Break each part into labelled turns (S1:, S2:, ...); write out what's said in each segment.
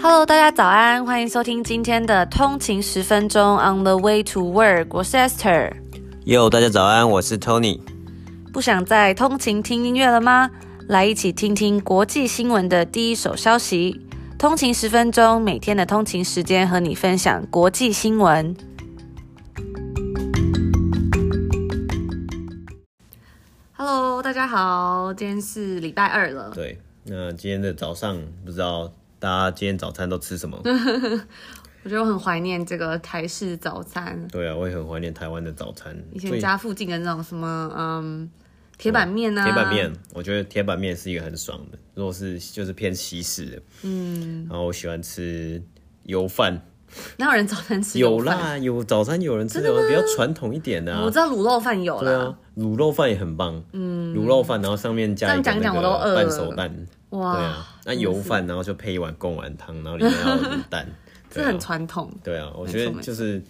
S1: Hello，大家早安，欢迎收听今天的通勤十分钟 On the way to work，我是 Esther。
S2: Yo，大家早安，我是 Tony。
S1: 不想再通勤听音乐了吗？来一起听听国际新闻的第一手消息。通勤十分钟，每天的通勤时间和你分享国际新闻。Hello，大家好，今天是礼拜二了。
S2: 对，那今天的早上不知道大家今天早餐都吃什么？
S1: 我觉得我很怀念这个台式早餐。
S2: 对啊，我也很怀念台湾的早餐。
S1: 以前家附近的那种什么，嗯。铁板面啊？铁
S2: 板面，我觉得铁板面是一个很爽的。如果是就是偏西式的，嗯，然后我喜欢吃油饭。
S1: 哪有人早餐吃
S2: 油饭？有啦，有早餐有人吃的，比较传统一点的啊。
S1: 我知道卤肉饭有啦，
S2: 卤肉饭也很棒。嗯，卤肉饭，然后上面加一个那个半熟蛋。哇，对啊，那油饭，然后就配一碗贡丸汤，然后里面还有卤蛋，
S1: 这很传统。
S2: 对啊，我觉得就是。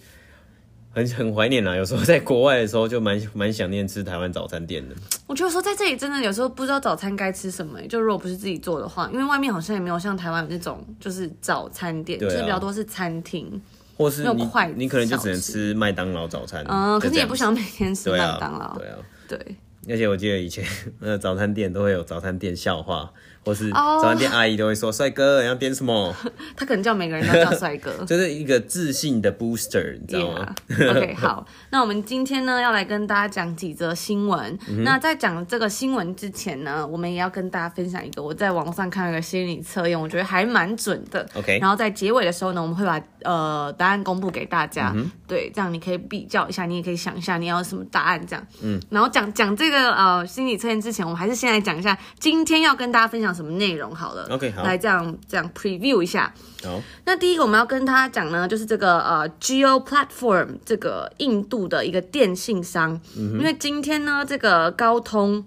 S2: 很很怀念啦，有时候在国外的时候就蛮蛮想念吃台湾早餐店的。
S1: 我觉得说在这里真的有时候不知道早餐该吃什么，就如果不是自己做的话，因为外面好像也没有像台湾那种就是早餐店，啊、就是比较多是餐厅，
S2: 或是你你可能就只能吃麦当劳早餐。
S1: 嗯，可是也不想每天吃麦当劳。
S2: 对啊，
S1: 对，啊、对。
S2: 而且我记得以前 那早餐店都会有早餐店笑话。或是早餐店阿姨都会说：“帅、oh, 哥，你要点什么？”
S1: 他可能叫每个人都叫帅哥，
S2: 就是一个自信的 booster，你知道吗
S1: ？Yeah.OK，好，那我们今天呢要来跟大家讲几则新闻。Mm hmm. 那在讲这个新闻之前呢，我们也要跟大家分享一个我在网上看了一个心理测验，我觉得还蛮准的。
S2: OK，
S1: 然后在结尾的时候呢，我们会把呃答案公布给大家。Mm hmm. 对，这样你可以比较一下，你也可以想一下你要什么答案。这样，嗯，然后讲讲这个呃心理测验之前，我们还是先来讲一下今天要跟大家分享什么内容好了。
S2: OK，好，
S1: 来这样这样 preview 一下。
S2: 好，
S1: 那第一个我们要跟大家讲呢，就是这个呃 Geo Platform 这个印度的一个电信商，嗯、因为今天呢这个高通。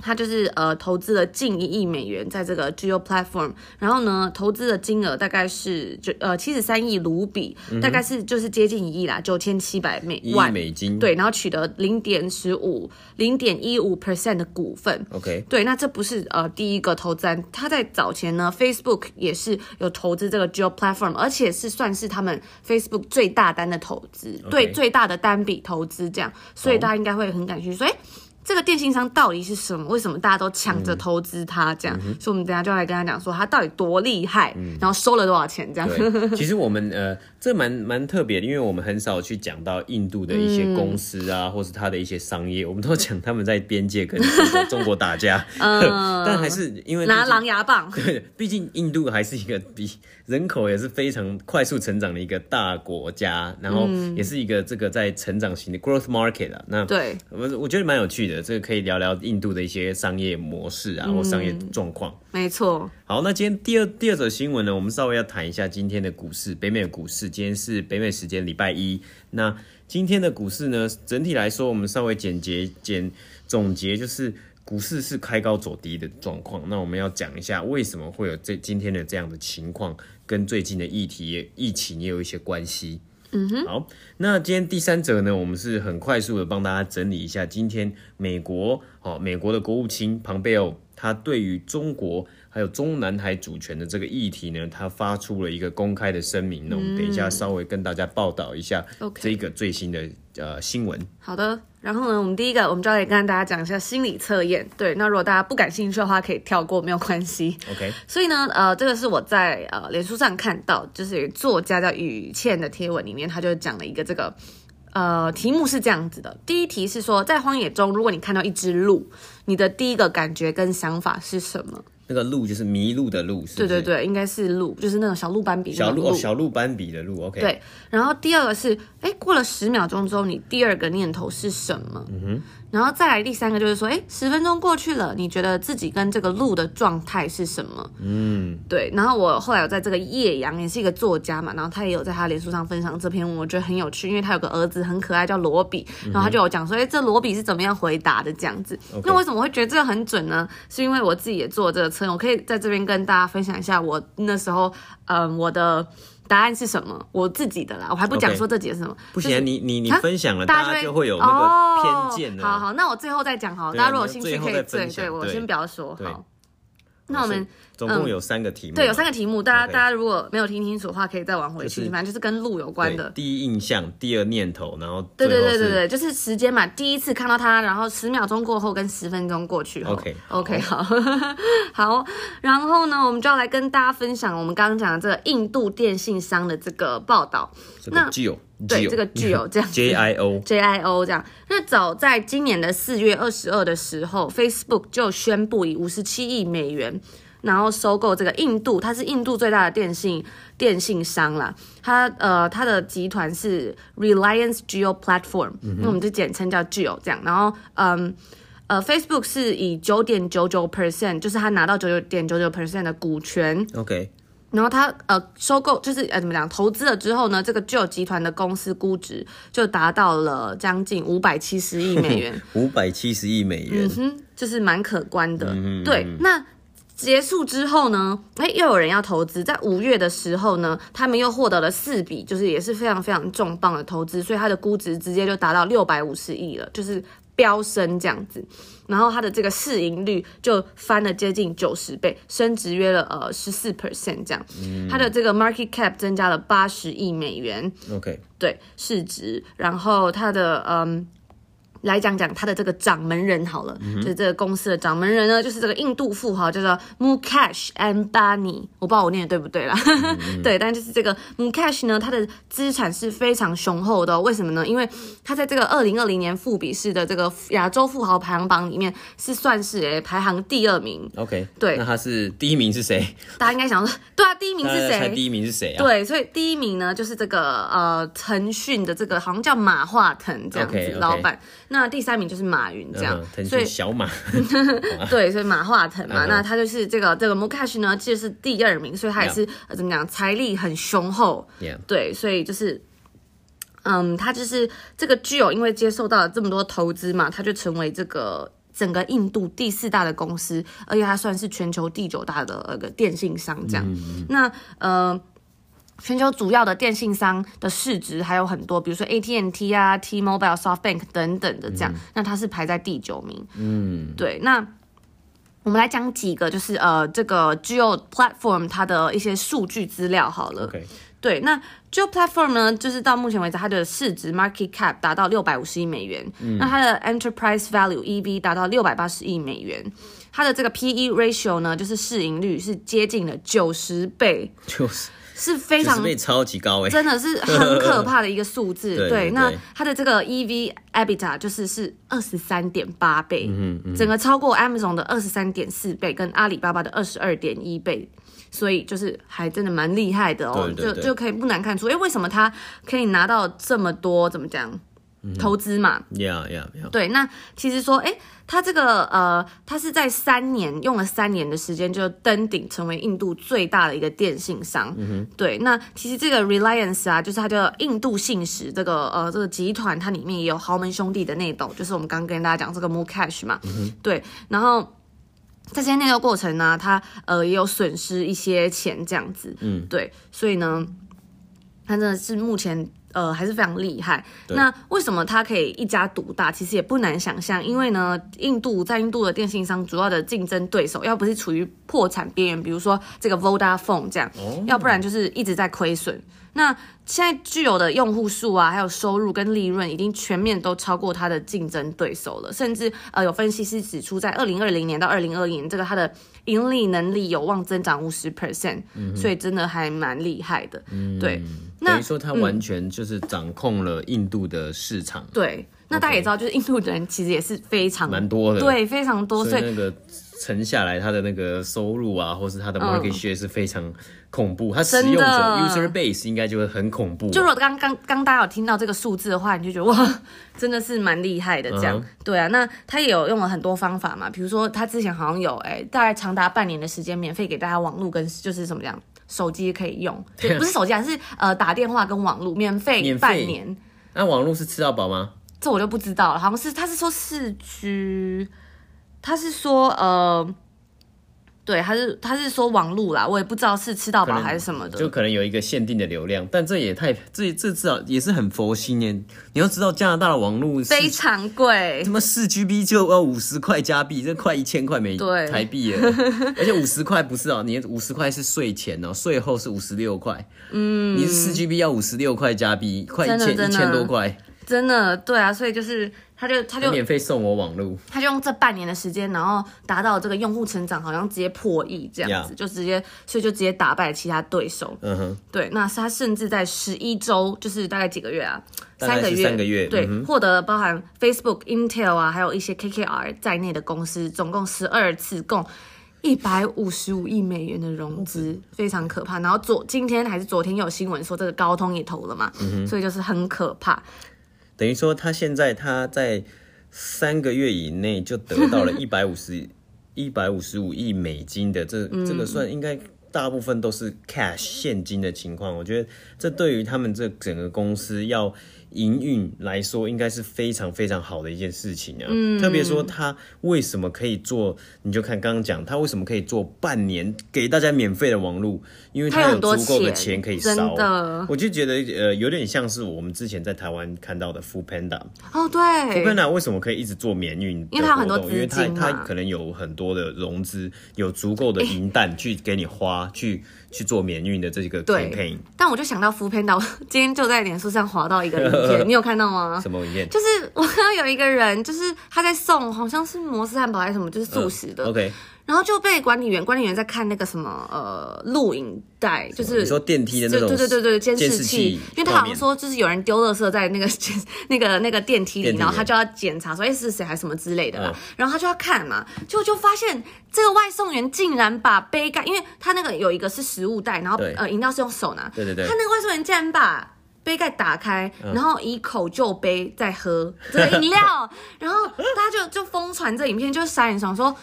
S1: 他就是呃投资了近一亿美元在这个 Geo Platform，然后呢投资的金额大概是就呃七十三亿卢比，嗯、大概是就是接近一亿啦，九千七百美万
S2: 美金，
S1: 对，然后取得零点十五零点一五 percent 的股份。
S2: OK，
S1: 对，那这不是呃第一个投资人，他在早前呢 Facebook 也是有投资这个 Geo Platform，而且是算是他们 Facebook 最大单的投资.对，最大的单笔投资这样，所以大家应该会很感兴趣，所以。这个电信商到底是什么？为什么大家都抢着投资它？这样，嗯、所以我们等下就来跟他讲说，他到底多厉害，嗯、然后收了多少钱？这样。
S2: 其实我们呃，这蛮蛮特别的，因为我们很少去讲到印度的一些公司啊，嗯、或是他的一些商业，我们都讲他们在边界跟中国，打架。嗯，但还是因为
S1: 拿狼牙棒。
S2: 对，毕竟印度还是一个比人口也是非常快速成长的一个大国家，然后也是一个这个在成长型的 growth market 啊。那对，我我觉得蛮有趣的。这个可以聊聊印度的一些商业模式啊，或商业状况。
S1: 没错。
S2: 好，那今天第二第二则新闻呢，我们稍微要谈一下今天的股市，北美的股市。今天是北美时间礼拜一。那今天的股市呢，整体来说，我们稍微简洁简总结，就是股市是开高走低的状况。那我们要讲一下为什么会有这今天的这样的情况，跟最近的议题疫情也有一些关系。嗯哼，好，那今天第三则呢，我们是很快速的帮大家整理一下，今天美国哦，美国的国务卿庞贝奥，他对于中国还有中南海主权的这个议题呢，他发出了一个公开的声明。那我们等一下稍微跟大家报道一下这个最新的呃新闻。
S1: 好的。然后呢，我们第一个，我们就来跟大家讲一下心理测验。对，那如果大家不感兴趣的话，可以跳过，没有关系。
S2: OK。
S1: 所以呢，呃，这个是我在呃脸书上看到，就是作家叫雨倩的贴文里面，他就讲了一个这个，呃，题目是这样子的。第一题是说，在荒野中，如果你看到一只鹿，你的第一个感觉跟想法是什么？
S2: 那个鹿就是迷路的鹿？
S1: 对对对，应该是鹿，就是那种小鹿斑比的鹿。
S2: 小鹿哦，小鹿斑比的鹿。OK。
S1: 对，然后第二个是，哎，过了十秒钟之后，你第二个念头是什么？嗯哼。然后再来第三个就是说，哎，十分钟过去了，你觉得自己跟这个鹿的状态是什么？嗯，对。然后我后来有在这个叶阳也是一个作家嘛，然后他也有在他脸书上分享这篇文，我觉得很有趣，因为他有个儿子很可爱叫罗比，然后他就有讲说，哎，这罗比是怎么样回答的这样子。那为什么会觉得这个很准呢？是因为我自己也做这个车，我可以在这边跟大家分享一下我那时候，嗯，我的。答案是什么？我自己的啦，我还不讲说这几个是什
S2: 么。不行，就是、你你你分享了，大家就会有那个偏见、
S1: 哦。好好，那我最后再讲好，大家如果有兴趣可以对对，我先不要说好。那我们。
S2: 总共有三个题目，
S1: 对，有三个题目。大家大家如果没有听清楚的话，可以再往回去。反正就是跟路有关的。
S2: 第一印象，第二念头，然后
S1: 对对对对对，就是时间嘛。第一次看到它，然后十秒钟过后跟十分钟过去。
S2: OK
S1: OK 好，好。然后呢，我们就要来跟大家分享我们刚刚讲的这个印度电信商的这个报道。
S2: 那 Jio
S1: 对这个 Jio 这样
S2: J I O
S1: J I O 这样。那早在今年的四月二十二的时候，Facebook 就宣布以五十七亿美元。然后收购这个印度，它是印度最大的电信电信商啦。它呃，它的集团是 Reliance Geo Platform，那、我们就简称叫 Geo 这样。然后嗯呃，Facebook 是以九点九九 percent，就是他拿到九九点九九 percent 的股权。
S2: OK。
S1: 然后他呃收购就是呃怎么讲投资了之后呢，这个 Jio 集团的公司估值就达到了将近五百七十亿美元。
S2: 五百七十亿美元，
S1: 嗯哼，就是蛮可观的。对，那。结束之后呢，哎，又有人要投资。在五月的时候呢，他们又获得了四笔，就是也是非常非常重磅的投资，所以它的估值直接就达到六百五十亿了，就是飙升这样子。然后它的这个市盈率就翻了接近九十倍，升值约了呃十四 percent 这样。嗯、它的这个 market cap 增加了八十亿美元。
S2: OK，
S1: 对，市值。然后它的嗯。来讲讲他的这个掌门人好了，嗯、就是这个公司的掌门人呢，就是这个印度富豪叫做 Mukesh Ambani，我不知道我念的对不对啦，嗯、对，但就是这个 Mukesh 呢，他的资产是非常雄厚的、哦，为什么呢？因为他在这个二零二零年富比士的这个亚洲富豪排行榜里面是算是诶排行第二名。
S2: OK，
S1: 对，
S2: 那他是第一名是谁？
S1: 大家应该想说，对啊，第一名是谁？
S2: 第一名是谁啊？
S1: 对，所以第一名呢就是这个呃腾讯的这个好像叫马化腾这样子 okay, okay. 老板。那第三名就是马云这样，
S2: 所以小马，
S1: 对，所以马化腾嘛，那他就是这个这个 Mukesh 呢，其实是第二名，所以他也是怎么讲，财力很雄厚，对，所以就是，嗯，他就是这个 Jio，因为接受到了这么多投资嘛，他就成为这个整个印度第四大的公司，而且他算是全球第九大的那个电信商这样，那呃。全球主要的电信商的市值还有很多，比如说 AT&T 啊、T-Mobile、SoftBank 等等的这样，嗯、那它是排在第九名。嗯，对。那我们来讲几个，就是呃，这个 Geo Platform 它的一些数据资料好了。
S2: Okay.
S1: 对，那 Geo Platform 呢，就是到目前为止它的市值 Market Cap 达到六百五十亿美元，嗯、那它的 Enterprise Value EV 达到六百八十亿美元，它的这个 PE Ratio 呢，就是市盈率是接近了九十倍。
S2: 就是。
S1: 是非常
S2: 超级高哎，
S1: 真的是很可怕的一个数字。对，那它的这个 EV EBITDA 就是是二十三点八倍，嗯嗯，整个超过 Amazon 的二十三点四倍，跟阿里巴巴的二十二点一倍，所以就是还真的蛮厉害的哦。对对对，就就可以不难看出，哎，为什么他可以拿到这么多？怎么讲？投资嘛
S2: ，Yeah Yeah Yeah。
S1: 对，那其实说，哎，他这个呃，他是在三年用了三年的时间就登顶成为印度最大的一个电信商。对，那其实这个 Reliance 啊，就是它叫印度信实这个呃这个集团，它里面也有豪门兄弟的内斗，就是我们刚刚跟大家讲这个 Mu Cash 嘛。嗯哼。对，然后在这些内斗过程呢，他呃也有损失一些钱这样子。嗯。对，所以呢，他真的是目前。呃，还是非常厉害。那为什么它可以一家独大？其实也不难想象，因为呢，印度在印度的电信商主要的竞争对手，要不是处于破产边缘，比如说这个 Vodafone 这样，哦、要不然就是一直在亏损。那现在具有的用户数啊，还有收入跟利润，已经全面都超过它的竞争对手了。甚至呃，有分析师指出，在二零二零年到二零二一年，这个它的盈利能力有望增长五十 percent，所以真的还蛮厉害的。嗯、对，那
S2: 等于说它完全就是掌控了印度的市场。
S1: 嗯、对，那大家也知道，就是印度人其实也是非常
S2: 蛮多的，
S1: 对，非常多，所以，
S2: 所以那个乘下来，它的那个收入啊，或是它的 market share 是非常。恐怖，它使用者 user base 应该就会很恐怖。
S1: 就如果刚刚刚大家有听到这个数字的话，你就觉得哇，真的是蛮厉害的这样。Uh. 对啊，那他也有用了很多方法嘛，比如说他之前好像有哎、欸，大概长达半年的时间免费给大家网络跟就是怎么样手机可以用，对，不是手机，还是呃打电话跟网络免费半年。
S2: 那网络是吃到饱吗？
S1: 这我就不知道了，好像是他是说四 G，他是说呃。对，他是他是说网路啦，我也不知道是吃到饱还是什么的，
S2: 就可能有一个限定的流量，但这也太这这至少也是很佛心耶。你要知道加拿大的网路
S1: 非常贵，
S2: 什么四 GB 就要五十块加币，这快一千块美台币了，而且五十块不是哦，你五十块是税前哦，税后是五十六块，嗯，你是四 GB 要五十六块加币，快一千一千多块。
S1: 真的对啊，所以就是他就他就
S2: 免费送我网路，
S1: 他就用这半年的时间，然后达到这个用户成长，好像直接破亿这样子.就直接所以就直接打败其他对手。嗯哼、uh，huh. 对，那他甚至在十一周，就是大概几个月啊，三个月，
S2: 三个月，对，
S1: 获、得包含 Facebook、Intel 啊，还有一些 KKR 在内的公司，总共十二次，共一百五十五亿美元的融资，非常可怕。然后昨今天还是昨天又有新闻说这个高通也投了嘛，嗯、哼所以就是很可怕。
S2: 等于说，他现在他在三个月以内就得到了 一百五十一百五十五亿美金的这这个算应该大部分都是 cash 现金的情况。我觉得这对于他们这整个公司要。营运来说，应该是非常非常好的一件事情啊。嗯，特别说他为什么可以做，你就看刚刚讲他为什么可以做半年给大家免费的网络，因为他有足够的钱可以烧。真的，我就觉得呃有点像是我们之前在台湾看到的 Foodpanda。
S1: 哦，对
S2: ，Foodpanda 为什么可以一直做免运？
S1: 因为他很多资金，
S2: 因为他他可能有很多的融资，有足够的银弹去给你花，欸、去去做免运的这个 campaign。
S1: 但我就想到 Foodpanda，我今天就在脸书上划到一个。你有看到吗？
S2: 什么影片？
S1: 就是 我看到有一个人，就是他在送，好像是摩斯汉堡还是什么，就是素食的。
S2: Uh, OK。
S1: 然后就被管理员，管理员在看那个什么呃录影带，就是
S2: 你说电梯的那种，
S1: 对对对对监视器。因为他好像说，就是有人丢垃圾在那个那个那个电梯里，梯然后他就要检查说，哎是谁还是什么之类的啦。嗯、然后他就要看嘛，结果就发现这个外送员竟然把杯盖，因为他那个有一个是食物袋，然后对呃饮料是用手拿，
S2: 对对对，
S1: 他那个外送员竟然把。杯盖打开，然后以口就杯再喝 这个饮料，然后大家就就疯传这影片，就傻眼想说，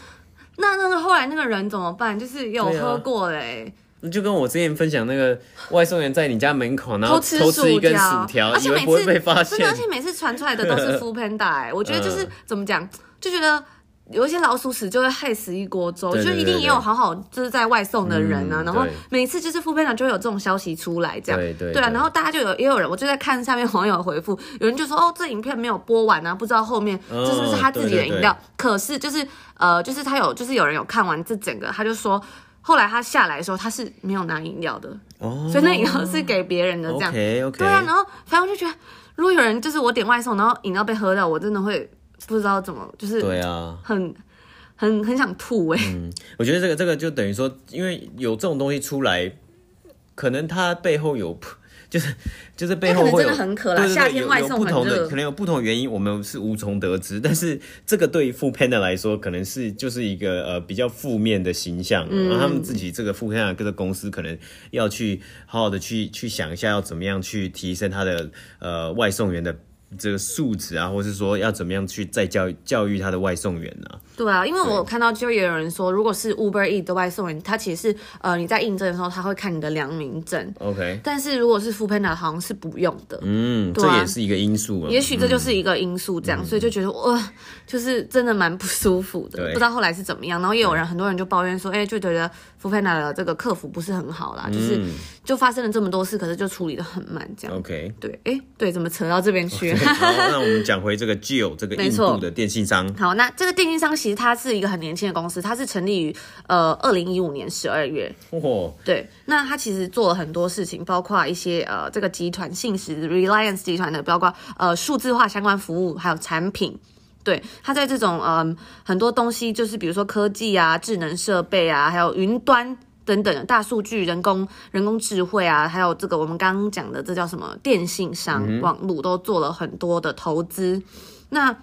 S1: 那那个后来那个人怎么办？就是有喝过嘞，
S2: 那就跟我之前分享那个外送员在你家门口，然后偷吃一根薯条，而且每次被发现，
S1: 而且每次传出来的都是 Foodpanda，我觉得就是怎么讲，就觉得。有一些老鼠屎就会害死一锅粥，就一定也有好好就是在外送的人啊，然后每次就是 foodpanda 就会有这种消息出来，这样。对对对啊，然后大家就有也有人，我就在看下面网友回复，有人就说哦，这影片没有播完啊，不知道后面这是不是他自己的饮料，可是就是呃就是他有就是有人有看完这整个，他就说后来他下来的时候他是没有拿饮料的，哦，所以那饮料是给别人的这样
S2: ，OK OK，
S1: 对啊，然后反正我就觉得如果有人就是我点外送，然后饮料被喝掉，我真的会。不知道怎么，就是对啊，很很很想吐哎。
S2: 嗯，我觉得这个这个就等于说，因为有这种东西出来，可能它背后有，就是就是背后会有
S1: 很渴啦，夏天外送
S2: 很热，可能有不同的原因，我们是无从得知。但是这个对于 Foodpanda 来说，可能是就是一个呃比较负面的形象，然后他们自己这个 Foodpanda 各个公司可能要去好好的去去想一下，要怎么样去提升它的呃外送员的。这个素质啊，或是说要怎么样去再教教育他的外送员呢、啊？
S1: 对啊，因为我看到就也有人说，如果是 Uber Eats 的外送员，他其实是呃你在应征的时候，他会看你的良民证。OK，但是如果是 Foodpanda 好像是不用的。嗯，
S2: 对啊、这也是一个因素啊。
S1: 也许这就是一个因素，这样，嗯、所以就觉得哇，就是真的蛮不舒服的。不知道后来是怎么样，然后也有人很多人就抱怨说，哎，就觉得 Foodpanda 的这个客服不是很好啦，就是就发生了这么多事，可是就处理得很慢，这样。OK，对，哎，对，怎么扯到这边去？Okay,
S2: 好，那我们讲回这个 j i l 这个印度的电信商。
S1: 好，那这个电信商其实它是一个很年轻的公司，它是成立于呃二零一五年十二月。哦，对，那它其实做了很多事情，包括一些呃这个集团信实 Reliance 集团的，包括呃数字化相关服务还有产品。对，它在这种嗯、呃、很多东西，就是比如说科技啊、智能设备啊，还有云端等等的大数据、人工人工智慧啊，还有这个我们刚刚讲的这叫什么电信商、嗯、网络都做了很多的投资。那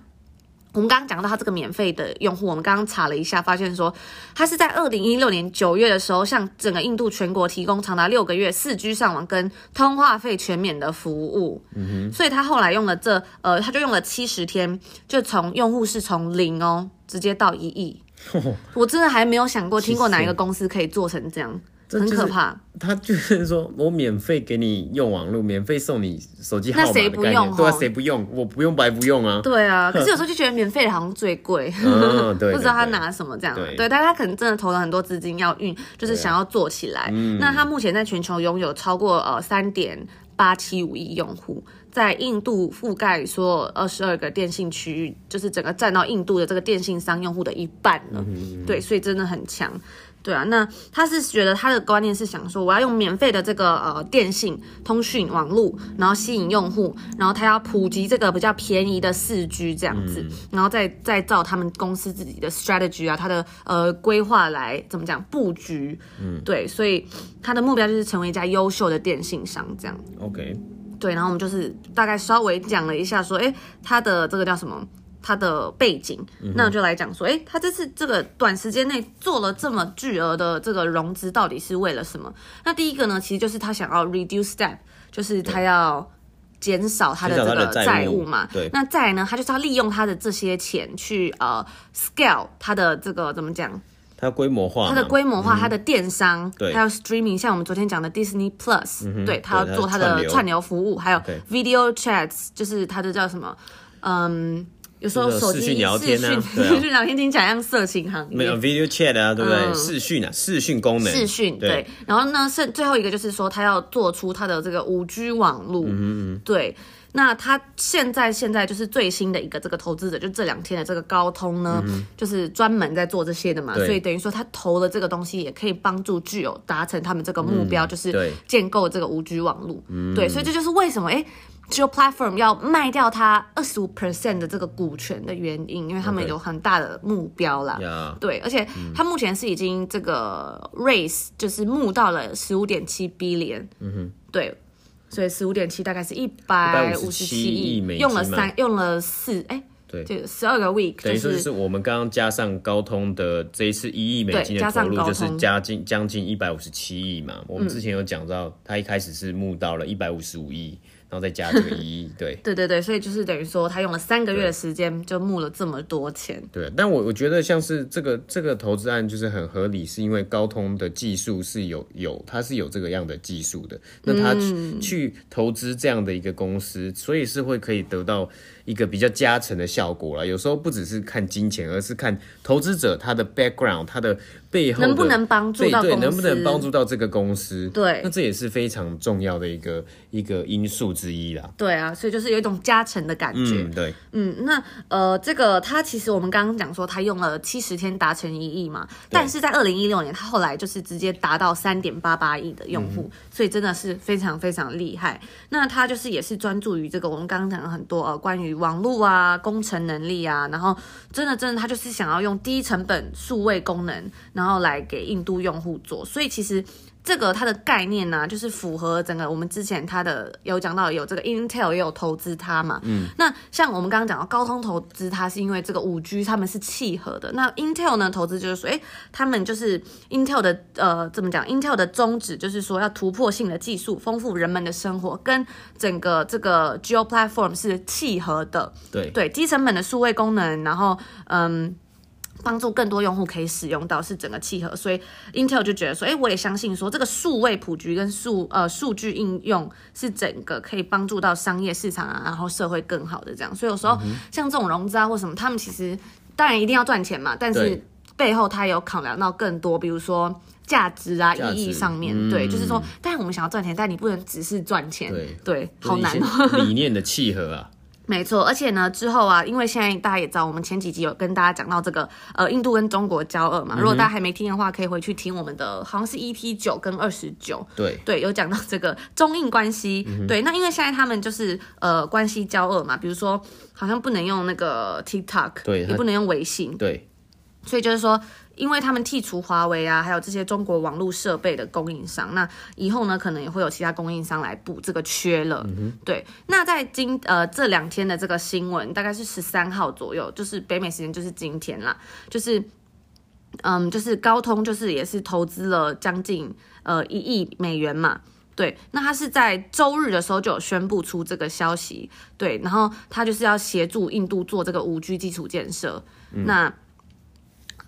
S1: 我们刚刚讲到他这个免费的用户，我们刚刚查了一下，发现说他是在二零一六年九月的时候，向整个印度全国提供长达六个月四 G 上网跟通话费全免的服务。嗯哼，所以他后来用了这呃，他就用了七十天，就从用户是从零哦，直接到一亿。我真的还没有想过，听过哪一个公司可以做成这样，很可怕。
S2: 他就是说我免费给你用网络，免费送你手机号
S1: 那谁不用？
S2: 对啊，谁不用？我不用白不用啊。
S1: 对啊，可是有时候就觉得免费的好像最贵，
S2: 嗯、对，
S1: 不知道他拿什么这样。对，对，但他可能真的投了很多资金要运，就是想要做起来。嗯、那他目前在全球拥有超过呃三点八七五亿用户，在印度覆盖说二十二个电信区域，就是整个占到印度的这个电信商用户的一半了。嗯、对，所以真的很强。对啊，那他是觉得他的观念是想说，我要用免费的这个呃电信通讯网络，然后吸引用户，然后他要普及这个比较便宜的四 G 这样子，嗯、然后再再照他们公司自己的 strategy 啊，他的呃规划来怎么讲布局，嗯，对，所以他的目标就是成为一家优秀的电信商这样。OK，对，然后我们就是大概稍微讲了一下说，哎，他的这个叫什么？他的背景，那我就来讲说，哎、欸，他这次这个短时间内做了这么巨额的这个融资，到底是为了什么？那第一个呢，其实就是他想要 reduce debt，就是他要减少他的这个债务嘛。对。那再来呢，他就是要利用他的这些钱去呃 scale 他的这个怎么讲？
S2: 他规模化，
S1: 他的规模化，他的电商，对，还有 streaming，像我们昨天讲的 Disney Plus，、嗯、对他要做他的串流服务，还有 video chats，就是他的叫什么？嗯。有时候手机视讯聊天呢，视讯聊天听起来像色情行业。没有
S2: video chat 啊，对不对？视讯啊，视讯功能。
S1: 视讯对。然后呢，是最后一个就是说，他要做出他的这个五 G 网络。嗯嗯。对。那他现在现在就是最新的一个这个投资者，就这两天的这个高通呢，就是专门在做这些的嘛。所以等于说他投了这个东西，也可以帮助具有达成他们这个目标，就是建构这个五 G 网络。嗯。对，所以这就是为什么哎。Jio Platform 要卖掉它二十五 percent 的这个股权的原因，因为他们有很大的目标啦。Okay. 对，而且它目前是已经这个 raise 就是募到了十五点七 billion。嗯哼。对，所以十五点七大概是一百五十七亿美金，用了三用了四哎，对，就十二个 week，
S2: 等于说是我们刚刚加上高通的这一次一亿美金的投入，就是加近将近一百五十七亿嘛。我们之前有讲到，它一开始是募到了一百五十五亿。然后再加这个一 亿，对
S1: 对对对，所以就是等于说他用了三个月的时间就募了这么多钱。
S2: 对，但我我觉得像是这个这个投资案就是很合理，是因为高通的技术是有有，它是有这个样的技术的，那他去去投资这样的一个公司，所以是会可以得到。一个比较加成的效果了，有时候不只是看金钱，而是看投资者他的 background，他的背后
S1: 能不能帮助到
S2: 能不能帮助到这个公司？
S1: 对，
S2: 那这也是非常重要的一个一个因素之一啦。
S1: 对啊，所以就是有一种加成的感觉。
S2: 嗯，对，
S1: 嗯，那呃，这个他其实我们刚刚讲说他用了七十天达成一亿嘛，但是在二零一六年他后来就是直接达到三点八八亿的用户，嗯，所以真的是非常非常厉害。那他就是也是专注于这个我们刚刚讲了很多呃关网络啊，工程能力啊，然后真的真的，他就是想要用低成本数位功能，然后来给印度用户做，所以其实。这个它的概念呢、啊，就是符合整个我们之前它的有讲到有这个 Intel 也有投资它嘛，嗯，那像我们刚刚讲到高通投资它是因为这个五 G 他们是契合的，那 Intel 呢投资就是说，哎，他们就是 Intel 的呃怎么讲？Intel 的宗旨就是说要突破性的技术，丰富人们的生活，跟整个这个 Geo Platform 是契合的，对对，低成本的数位功能，然后嗯。帮助更多用户可以使用到是整个契合，所以 Intel 就觉得说，哎，我也相信说这个数位普及跟数呃数据应用是整个可以帮助到商业市场啊，然后社会更好的这样。所以有时候像这种融资啊或什么，他们其实当然一定要赚钱嘛，但是背后他有考量到更多，比如说价值啊、意义上面，嗯、对，就是说，但我们想要赚钱，但你不能只是赚钱，对，对，好难哦。
S2: 理念的契合啊。
S1: 没错，而且呢，之后啊，因为现在大家也知道，我们前几集有跟大家讲到这个呃，印度跟中国交恶嘛。如果大家还没听的话，可以回去听我们的，好像是 EP 九跟二十九。对对，有讲到这个中印关系。嗯、对，那因为现在他们就是呃关系交恶嘛，比如说好像不能用那个 TikTok，对，也不能用微信。对，所以就是说。因为他们剔除华为啊，还有这些中国网络设备的供应商，那以后呢，可能也会有其他供应商来补这个缺了。嗯、对，那在今呃这两天的这个新闻，大概是十三号左右，就是北美时间就是今天啦，就是嗯，就是高通就是也是投资了将近呃一亿美元嘛，对，那他是在周日的时候就有宣布出这个消息，对，然后他就是要协助印度做这个五 G 基础建设，嗯、那。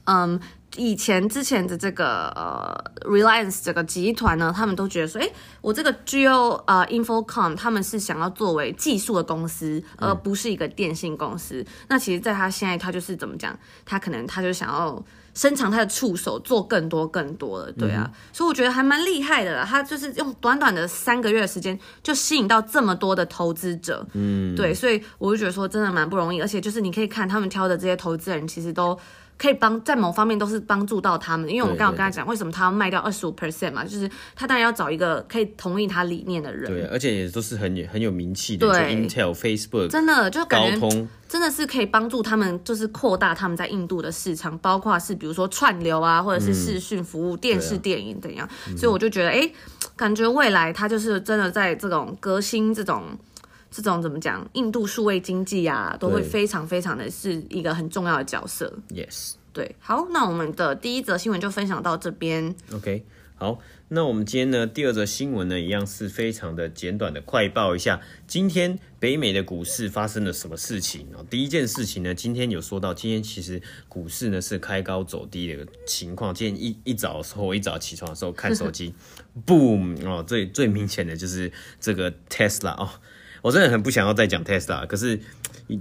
S1: 嗯，以前之前的这个呃 Reliance 这个集团呢，他们都觉得说，哎，我这个 Jio 呃 Infocom 他们是想要作为技术的公司，而不是一个电信公司。嗯、那其实，在他现在，他就是怎么讲？他可能他就想要伸长他的触手，做更多更多的，对啊。嗯、所以我觉得还蛮厉害的啦。他就是用短短的三个月的时间，就吸引到这么多的投资者。嗯，对，所以我就觉得说，真的蛮不容易。而且就是你可以看他们挑的这些投资人，其实都。可以帮在某方面都是帮助到他们，因为我们刚刚跟他讲，为什么他要卖掉二十五 percent 嘛，就是他当然要找一个可以同意他理念的人。
S2: 对，而且也都是很很有名气的，
S1: 对
S2: ，Intel、Facebook，
S1: 真的就感觉真的是可以帮助他们，就是扩大他们在印度的市场，包括是比如说串流啊，或者是视讯服务、嗯、电视、电影怎样。啊、所以我就觉得，哎、欸，感觉未来他就是真的在这种革新这种。这种怎么讲？印度数位经济啊，都会非常非常的是一个很重要的角色。
S2: Yes，
S1: 对。好，那我们的第一则新闻就分享到这边。
S2: OK，好，那我们今天呢，第二则新闻呢，一样是非常的简短的快报一下，今天北美的股市发生了什么事情啊？第一件事情呢，今天有说到，今天其实股市呢是开高走低的情况。今天一一早的时候，我一早起床的时候看手机，Boom 哦，最最明显的就是这个 Tesla 哦。我真的很不想要再讲 Tesla，可是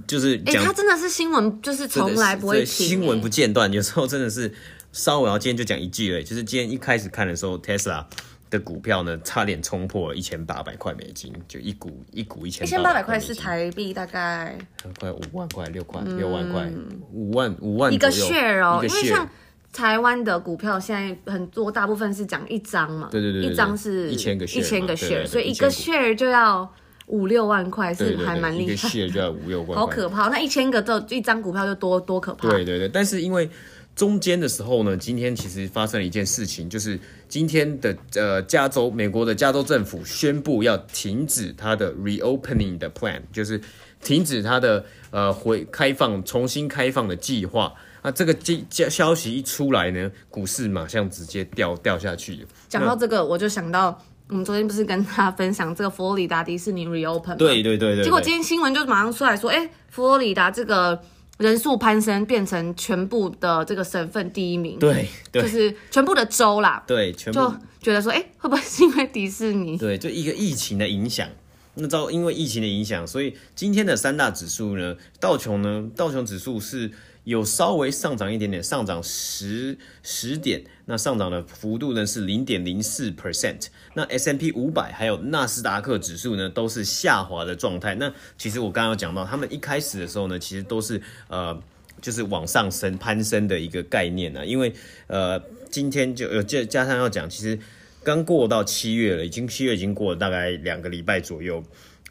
S2: 就是讲，
S1: 他真的是新闻，就是从来不会停，
S2: 新闻不间断。有时候真的是稍微，然后今天就讲一句而已，就是今天一开始看的时候，Tesla 的股票呢，差点冲破了一千八百块美金，就一股一股一千。一
S1: 千八百块是台币大概
S2: 快五万块，六块六万块，五万五万
S1: 一个 share 哦，因为像台湾的股票现在很多大部分是讲一张嘛，
S2: 对对对，
S1: 一张是
S2: 一千个
S1: 一千个 share，所以一个 share 就要。五六万块是还蛮厉害，一个
S2: share 就要五六万，
S1: 好可怕。那一千个就一张股票就多多可怕。
S2: 对对对，但是因为中间的时候呢，今天其实发生了一件事情，就是今天的呃加州，美国的加州政府宣布要停止它的 reopening 的 plan，就是停止它的呃回开放、重新开放的计划。那这个消消息一出来呢，股市马上直接掉掉下去。
S1: 讲到这个，我就想到。我们昨天不是跟他分享这个佛罗里达迪士尼 reopen 吗？
S2: 对对对对。
S1: 结果今天新闻就马上出来说，哎，佛罗里达这个人数攀升，变成全部的这个省份第一名。
S2: 对对。
S1: 就是全部的州啦。
S2: 对，全部。
S1: 就觉得说，哎，会不会是因为迪士尼？
S2: 对，就一个疫情的影响。那照因为疫情的影响，所以今天的三大指数呢，道琼呢，道琼指数是。有稍微上涨一点点，上涨十十点，那上涨的幅度呢是零点零四 percent。那 S&P 五百还有纳斯达克指数呢都是下滑的状态。那其实我刚刚有讲到，他们一开始的时候呢，其实都是呃就是往上升攀升的一个概念呢。因为呃今天就有加加上要讲，其实刚过到七月了，已经七月已经过了大概两个礼拜左右，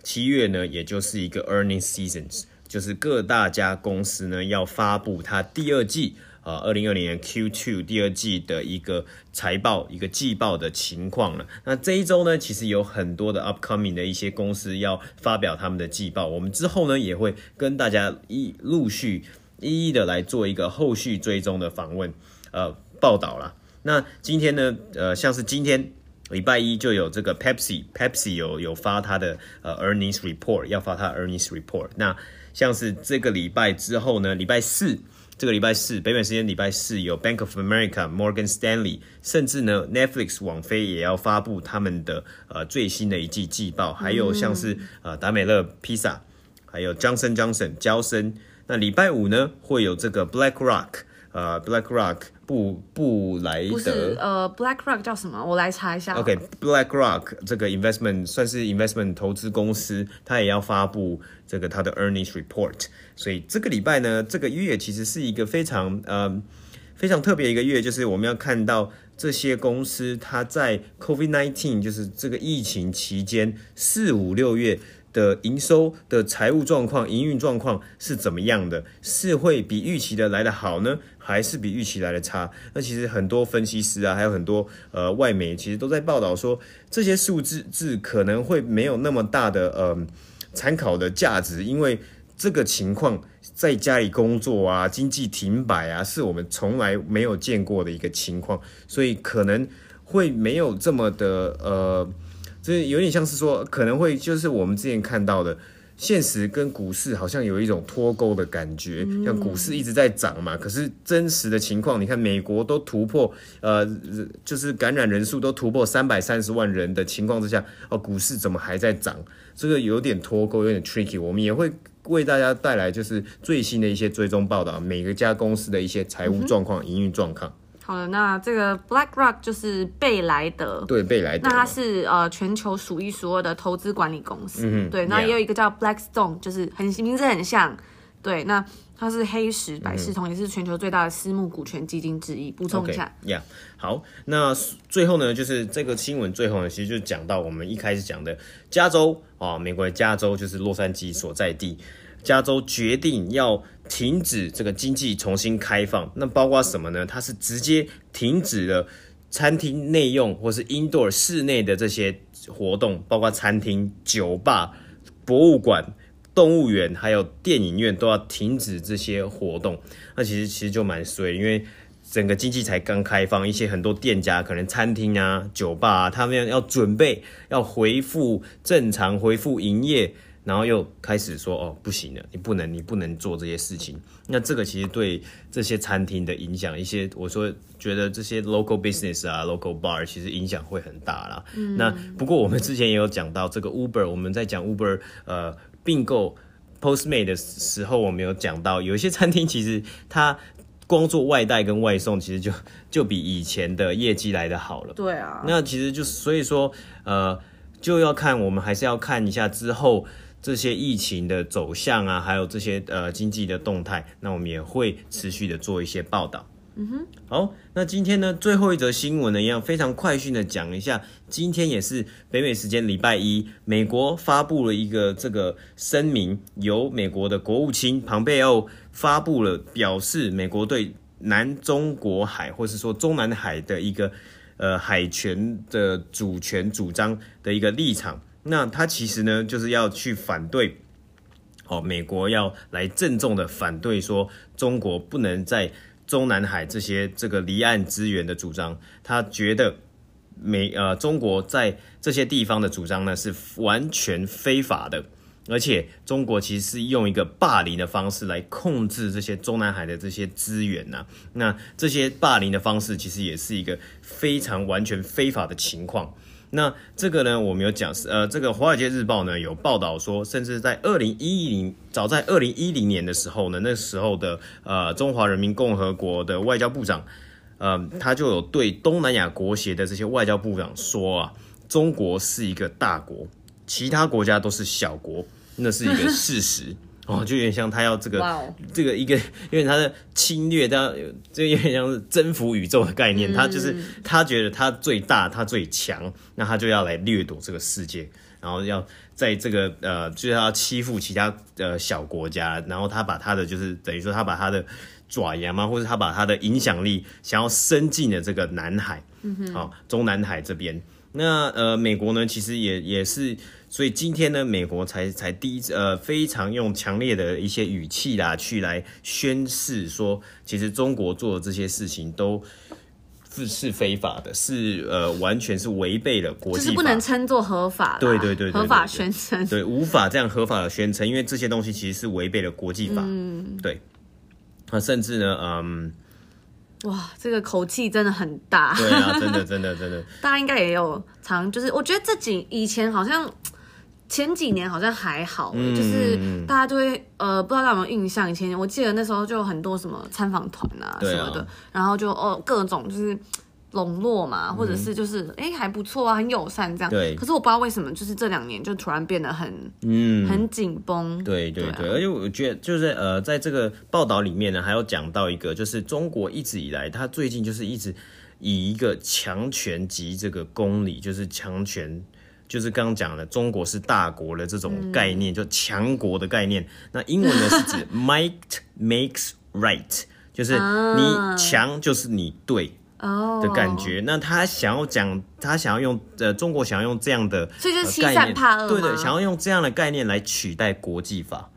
S2: 七月呢也就是一个 earning seasons。就是各大家公司呢要发布它第二季啊，二零二零年 Q2 第二季的一个财报、一个季报的情况了。那这一周呢，其实有很多的 upcoming 的一些公司要发表他们的季报，我们之后呢也会跟大家一陆续一一的来做一个后续追踪的访问呃报道啦。那今天呢，呃，像是今天礼拜一就有这个 Pepsi，Pepsi 有有发它的呃 earnings report，要发它 earnings report。那像是这个礼拜之后呢，礼拜四，这个礼拜四，北美时间礼拜四有 Bank of America、Morgan Stanley，甚至呢 Netflix 网飞也要发布他们的呃最新的一季季报，还有像是呃达美乐披萨，还有 Johnson Johnson 娇生。那礼拜五呢会有这个 BlackRock，呃 BlackRock。布布莱德不
S1: 是呃，BlackRock 叫什么？我来查一下。
S2: OK，BlackRock 这个 investment 算是 investment 投资公司，它也要发布这个它的 earnings report。所以这个礼拜呢，这个月其实是一个非常呃非常特别一个月，就是我们要看到这些公司它在 COVID nineteen 就是这个疫情期间四五六月。的营收的财务状况、营运状况是怎么样的？是会比预期的来得好呢，还是比预期来的差？那其实很多分析师啊，还有很多呃外媒，其实都在报道说，这些数字字可能会没有那么大的呃参考的价值，因为这个情况在家里工作啊，经济停摆啊，是我们从来没有见过的一个情况，所以可能会没有这么的呃。这有点像是说，可能会就是我们之前看到的现实跟股市好像有一种脱钩的感觉，像股市一直在涨嘛，可是真实的情况，你看美国都突破，呃，就是感染人数都突破三百三十万人的情况之下，哦，股市怎么还在涨？这个有点脱钩，有点 tricky。我们也会为大家带来就是最新的一些追踪报道，每个家公司的一些财务状况、营运状况。
S1: 好的，那这个 BlackRock 就是贝莱德，
S2: 对，贝莱德，
S1: 那它是呃全球数一数二的投资管理公司，
S2: 嗯、
S1: 对，那也有一个叫 Blackstone，就是很名字很像，对，那它是黑石百事通，嗯、也是全球最大的私募股权基金之一。补充一下，
S2: 呀 yeah, 好，那最后呢，就是这个新闻最后呢，其实就讲到我们一开始讲的加州啊，美国的加州就是洛杉矶所在地。加州决定要停止这个经济重新开放，那包括什么呢？它是直接停止了餐厅内用或是 indoor 室内的这些活动，包括餐厅、酒吧、博物馆、动物园还有电影院都要停止这些活动。那其实其实就蛮衰，因为整个经济才刚开放，一些很多店家可能餐厅啊、酒吧啊，他们要准备要恢复正常、恢复营业。然后又开始说哦，不行了，你不能，你不能做这些事情。那这个其实对这些餐厅的影响，一些我说觉得这些 local business 啊，local bar 其实影响会很大啦。嗯、那不过我们之前也有讲到这个 Uber，我们在讲 Uber 呃并购 Postmate 的时候，我们有讲到有一些餐厅其实它光做外带跟外送，其实就就比以前的业绩来的好了。
S1: 对啊。
S2: 那其实就所以说呃就要看我们还是要看一下之后。这些疫情的走向啊，还有这些呃经济的动态，那我们也会持续的做一些报道。
S1: 嗯哼，
S2: 好，那今天呢，最后一则新闻呢，一样非常快讯的讲一下。今天也是北美时间礼拜一，美国发布了一个这个声明，由美国的国务卿庞贝奥发布了，表示美国对南中国海或是说中南海的一个呃海权的主权主张的一个立场。那他其实呢，就是要去反对，哦，美国要来郑重的反对说中国不能在中南海这些这个离岸资源的主张，他觉得美呃中国在这些地方的主张呢是完全非法的，而且中国其实是用一个霸凌的方式来控制这些中南海的这些资源呐，那这些霸凌的方式其实也是一个非常完全非法的情况。那这个呢，我们有讲，呃，这个《华尔街日报》呢有报道说，甚至在二零一零，早在二零一零年的时候呢，那时候的呃中华人民共和国的外交部长，呃，他就有对东南亚国协的这些外交部长说啊，中国是一个大国，其他国家都是小国，那是一个事实。哦，就有点像他要这个
S1: Wow.
S2: 这个一个，因为他的侵略，他这有点像是征服宇宙的概念。嗯、他就是他觉得他最大，他最强，那他就要来掠夺这个世界，然后要在这个呃，就是要欺负其他呃小国家，然后他把他的就是等于说他把他的爪牙嘛，或者他把他的影响力想要伸进了这个南海，嗯哼，好，中南海这边。那呃，美国呢，其实也也是。所以今天呢，美国才才第一次呃，非常用强烈的一些语气啦，去来宣示说，其实中国做的这些事情都是是非法的，是呃，完全是违背了国
S1: 际是不能称作合法，
S2: 对对，对对对，
S1: 合法宣称，
S2: 对，无法这样合法的宣称，因为这些东西其实是违背了国际法，嗯，对，那甚至呢，嗯，
S1: 哇，这个口气真的很大，
S2: 对啊，真的真的真的，
S1: 大家应该也有常，就是我觉得这几以前好像。前几年好像还好，嗯、就是大家就会呃，不知道大家有没有印象？以前我记得那时候就有很多什么参访团啊什么的，啊、然后就哦各种就是笼络嘛，或者是就是哎、嗯、还不错啊，很友善这样。
S2: 对。
S1: 可是我不知道为什么，就是这两年就突然变得很
S2: 嗯
S1: 很
S2: 紧绷。对
S1: 对对，
S2: 而且我觉得就是呃，在这个报道里面呢，还有讲到一个，就是中国一直以来，它最近就是一直以一个强权及这个公理，就是强权。就是刚刚讲的，中国是大国的这种概念，嗯、就强国的概念。那英文呢是指 might makes right，就是你强就是你对的感觉。啊、那他想要讲，他想要用呃，中国想要用这样的，
S1: 所以就是欺善怕恶，
S2: 对对，想要用这样的概念来取代国际法。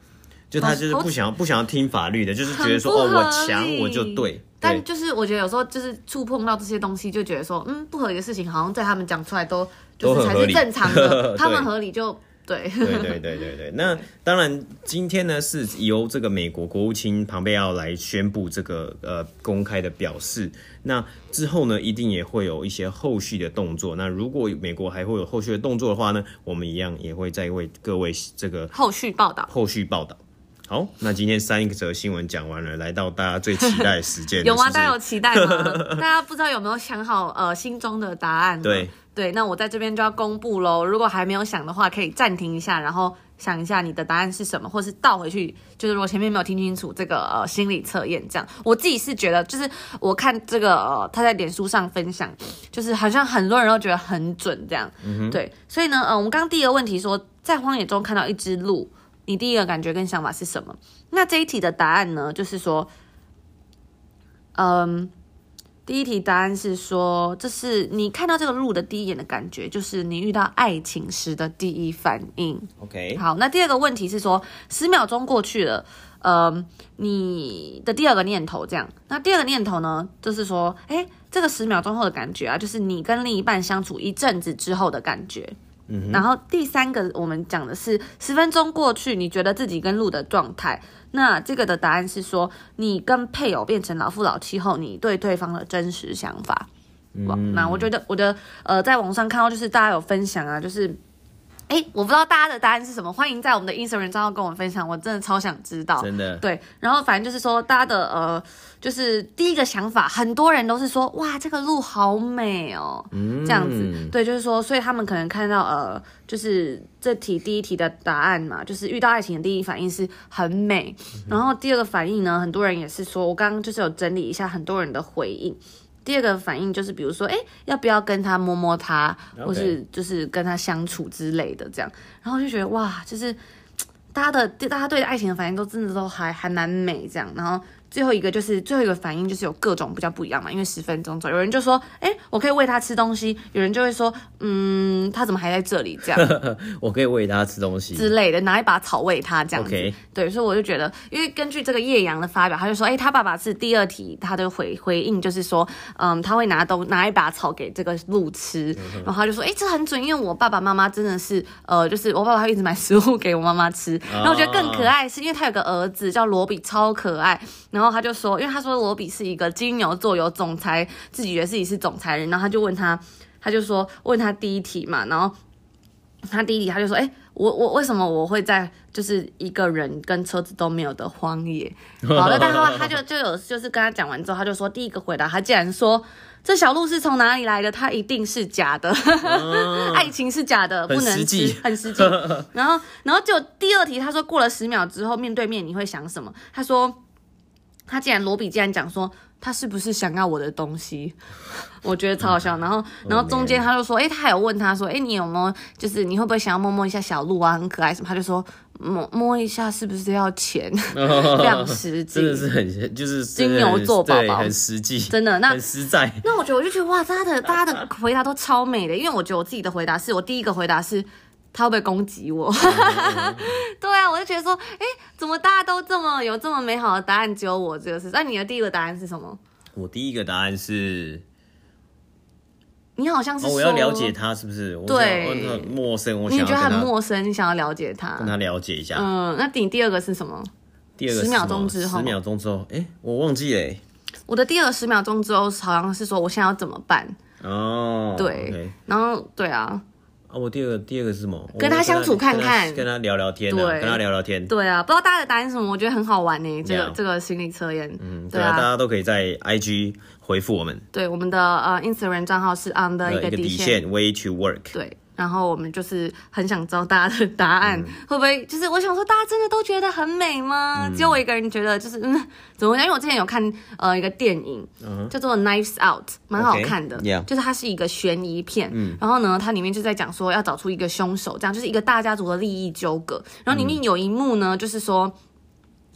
S2: 就他就是不想要不想要听法律的，就是觉得说哦，我强我就对。
S1: 但就是我觉得有时候就是触碰到这些东西，就觉得说嗯，不合理的事情好像在他们讲出来都。就是才是正常的，他们合理就对，
S2: 对对对对对。那当然，今天呢是由这个美国国务卿庞贝奥来宣布这个呃公开的表示。那之后呢，一定也会有一些后续的动作。那如果美国还会有后续的动作的话呢，我们一样也会再为各位这个
S1: 后续报道。
S2: 后续报道。好，那今天三则新闻讲完了，来到大家最期待的时间。
S1: 有吗？大家有期待吗？大家不知道有没有想好呃心中的答案？
S2: 对
S1: 对，那我在这边就要公布喽。如果还没有想的话，可以暂停一下，然后想一下你的答案是什么，或是倒回去。就是如果前面没有听清楚这个呃心理测验，这样我自己是觉得，就是我看这个呃他在脸书上分享，就是好像很多人都觉得很准这样。嗯哼。对，所以呢，呃，我们刚刚第一个问题说，在荒野中看到一只鹿。你第一个感觉跟想法是什么？那这一题的答案呢？就是说，嗯，第一题答案是说，这是你看到这个路的第一眼的感觉，就是你遇到爱情时的第一反应。
S2: OK，
S1: 好，那第二个问题是说，十秒钟过去了，嗯，你的第二个念头这样。那第二个念头呢，就是说，哎，这个十秒钟后的感觉啊，就是你跟另一半相处一阵子之后的感觉。嗯、然后第三个，我们讲的是十分钟过去，你觉得自己跟鹿的状态。那这个的答案是说，你跟配偶变成老夫老妻后，你对对方的真实想法。嗯，那我觉得我的呃，在网上看到就是大家有分享啊，就是。哎，我不知道大家的答案是什么，欢迎在我们的 Instagram 账号跟我们分享，我真的超想知道。
S2: 真的。
S1: 对，然后反正就是说，大家的呃，就是第一个想法，很多人都是说，哇，这个路好美哦，嗯，这样子。对，就是说，所以他们可能看到呃，就是这题第一题的答案嘛，就是遇到爱情的第一反应是很美，嗯，然后第二个反应呢，很多人也是说，我刚刚就是有整理一下很多人的回应。第二个反应就是，比如说，哎，要不要跟他摸摸他.或是就是跟他相处之类的，这样，然后就觉得哇，就是大家的大家对爱情的反应都真的都还还蛮美，这样，然后。最后一个就是最后一个反应就是有各种比较不一样嘛，因为十分钟左右，有人就说，哎、欸，我可以喂它吃东西，有人就会说，嗯，它怎么还在这里？这样，
S2: 我可以喂它吃东西
S1: 之类的，拿一把草喂它这样子。
S2: Okay.
S1: 对，所以我就觉得，因为根据这个叶阳的发表，他就说，哎、欸，他爸爸是第二题，他的回回应就是说，嗯，他会拿东拿一把草给这个鹿吃，嗯、然后他就说，哎、欸，这很准，因为我爸爸妈妈真的是，呃，就是我爸爸会一直买食物给我妈妈吃，然后我觉得更可爱是因为他有个儿子叫罗比，超可爱。然后他就说，因为他说罗比是一个金牛座，有总裁，自己觉得自己是总裁人。然后他就问他，他就说问他第一题嘛，然后他第一题他就说，哎，我我为什么我会在就是一个人跟车子都没有的荒野？好了，但后他就就有就是跟他讲完之后，他就说第一个回答，他竟然说这小鹿是从哪里来的？他一定是假的，哦、爱情是假的，不能吃，很实际。然后然后就第二题，他说过了十秒之后面对面你会想什么？他说。他竟然罗比竟然讲说他是不是想要我的东西，我觉得超好笑。然后然后中间他就说，哎、欸，他还有问他说，哎、欸，你有没有就是你会不会想要摸摸一下小鹿啊，很可爱什么？他就说摸摸一下是不是要钱？非常实际，
S2: 真的是很就是
S1: 金牛座宝宝，
S2: 很实际，
S1: 真的那很
S2: 实在。
S1: 那我觉得我就觉得哇，大家的大家的回答都超美的，因为我觉得我自己的回答是我第一个回答是。他会不会攻击我？对啊，我就觉得说，哎，怎么大家都这么有这么美好的答案，只有我这个是？那你的第一个答案是什么？
S2: 我第一个答案是，
S1: 你好像是、
S2: 哦、我要了解他是不是？
S1: 对，
S2: 我陌生，我想
S1: 你觉得他很陌生，你想要了解他，
S2: 跟他了解一下。
S1: 嗯，那你第二个是什么？
S2: 第二个
S1: 十秒钟之后，
S2: 十秒钟之后，哎，我忘记了。
S1: 我的第二个十秒钟之后，好像是说我现在要怎么办？
S2: 哦，
S1: 对，okay. 然后对啊。
S2: 啊，我第二个第二个是什么？
S1: 跟他相处看看，
S2: 跟他聊聊天，对，跟他聊聊天。
S1: 对啊，不知道大家的答案是什么？我觉得很好玩呢，这个这个心理测验。
S2: 嗯，对啊，大家都可以在 IG 回复我们。
S1: 对，我们的呃 Instagram 账号是 on 的一个底线
S2: way to work。
S1: 对。然后我们就是很想知道大家的答案，嗯、会不会就是我想说，大家真的都觉得很美吗？嗯、只有我一个人觉得就是嗯，怎么讲？因为我之前有看呃一个电影、嗯、叫做《Knives Out》，蛮好看的，okay. 就是它是一个悬疑片。嗯、然后呢，它里面就在讲说要找出一个凶手，这样就是一个大家族的利益纠葛。然后里面有一幕呢，嗯、就是说。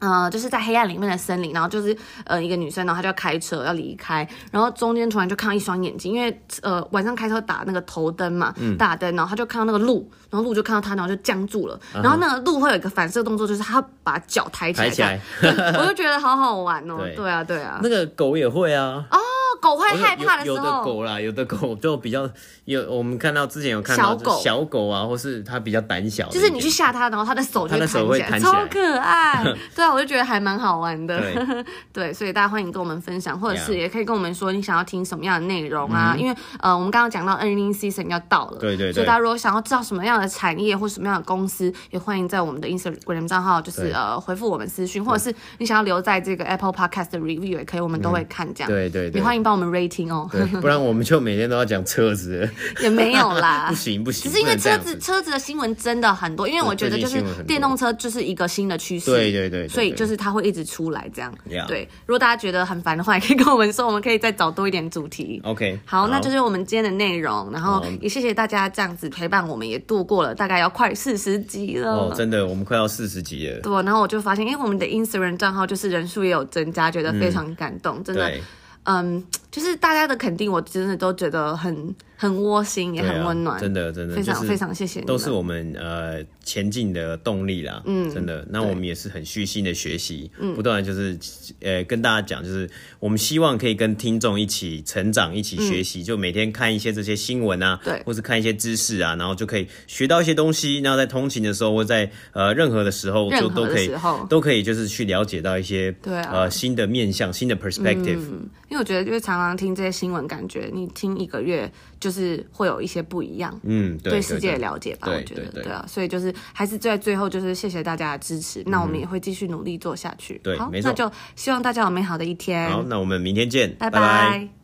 S1: 呃，就是在黑暗里面的森林，然后就是呃一个女生，然后她就要开车要离开，然后中间突然就看到一双眼睛，因为呃晚上开车打那个头灯嘛，嗯、大灯，然后她就看到那个鹿，然后鹿就看到她，然后就僵住了，嗯、然后那个鹿会有一个反射动作，就是它把脚抬起来，抬起来，我就觉得好好玩哦，对，对啊对啊，
S2: 那个狗也会啊，
S1: 哦。狗会害怕的时候，
S2: 有的狗啦，有的狗就比较有，我们看到之前有看到小狗，小狗啊，或是它比较胆小，
S1: 就是你去吓它，然后它的手就会
S2: 弹起来，
S1: 超可爱。对啊，我就觉得还蛮好玩的。对，对，所以大家欢迎跟我们分享，或者是也可以跟我们说你想要听什么样的内容啊？因为呃，我们刚刚讲到 earning season 要到了，
S2: 对对对，
S1: 所以大家如果想要知道什么样的产业或什么样的公司，也欢迎在我们的 Instagram 账号就是呃回复我们私讯，或者是你想要留在这个 Apple Podcast 的 review 也可以，我们都会看这样。
S2: 对对对，
S1: 也欢迎帮我们 rating 哦，
S2: 不然我们就每天都要讲车子，
S1: 也没有啦，
S2: 不行不行，
S1: 只是因为车子车子的新闻真的很多，因为我觉得就是电动车就是一个新的趋势，
S2: 对对对，
S1: 所以就是它会一直出来这样。对，如果大家觉得很烦的话，也可以跟我们说，我们可以再找多一点主题。
S2: OK，
S1: 好，那就是我们今天的内容，然后也谢谢大家这样子陪伴我们，也度过了大概要快四十集了。
S2: 哦，真的，我们快要四十集了。
S1: 对，然后我就发现，因为我们的 Instagram 账号就是人数也有增加，觉得非常感动，真的。嗯，就是大家的肯定，我真的都觉得很很窝心，也很温暖，
S2: 真的真的
S1: 非常非常谢谢你，
S2: 都是我们呃前进的动力啦，嗯，真的。那我们也是很虚心的学习，嗯，不断就是呃跟大家讲，就是我们希望可以跟听众一起成长，一起学习，就每天看一些这些新闻啊，对，或是看一些知识啊，然后就可以学到一些东西，然后在通勤的时候或在呃任何的时候就都可以都可以就是去了解到一些对呃新的面向、新的 perspective。
S1: 因为我觉得，就是常常听这些新闻，感觉你听一个月，就是会有一些不一样，嗯，对，对世界的了解吧，我觉得，对啊，所以就是还是在最后，就是谢谢大家的支持，那我们也会继续努力做下去，
S2: 对，
S1: 好，那就希望大家有美好的一天，
S2: 好，那我们明天见，
S1: 拜拜。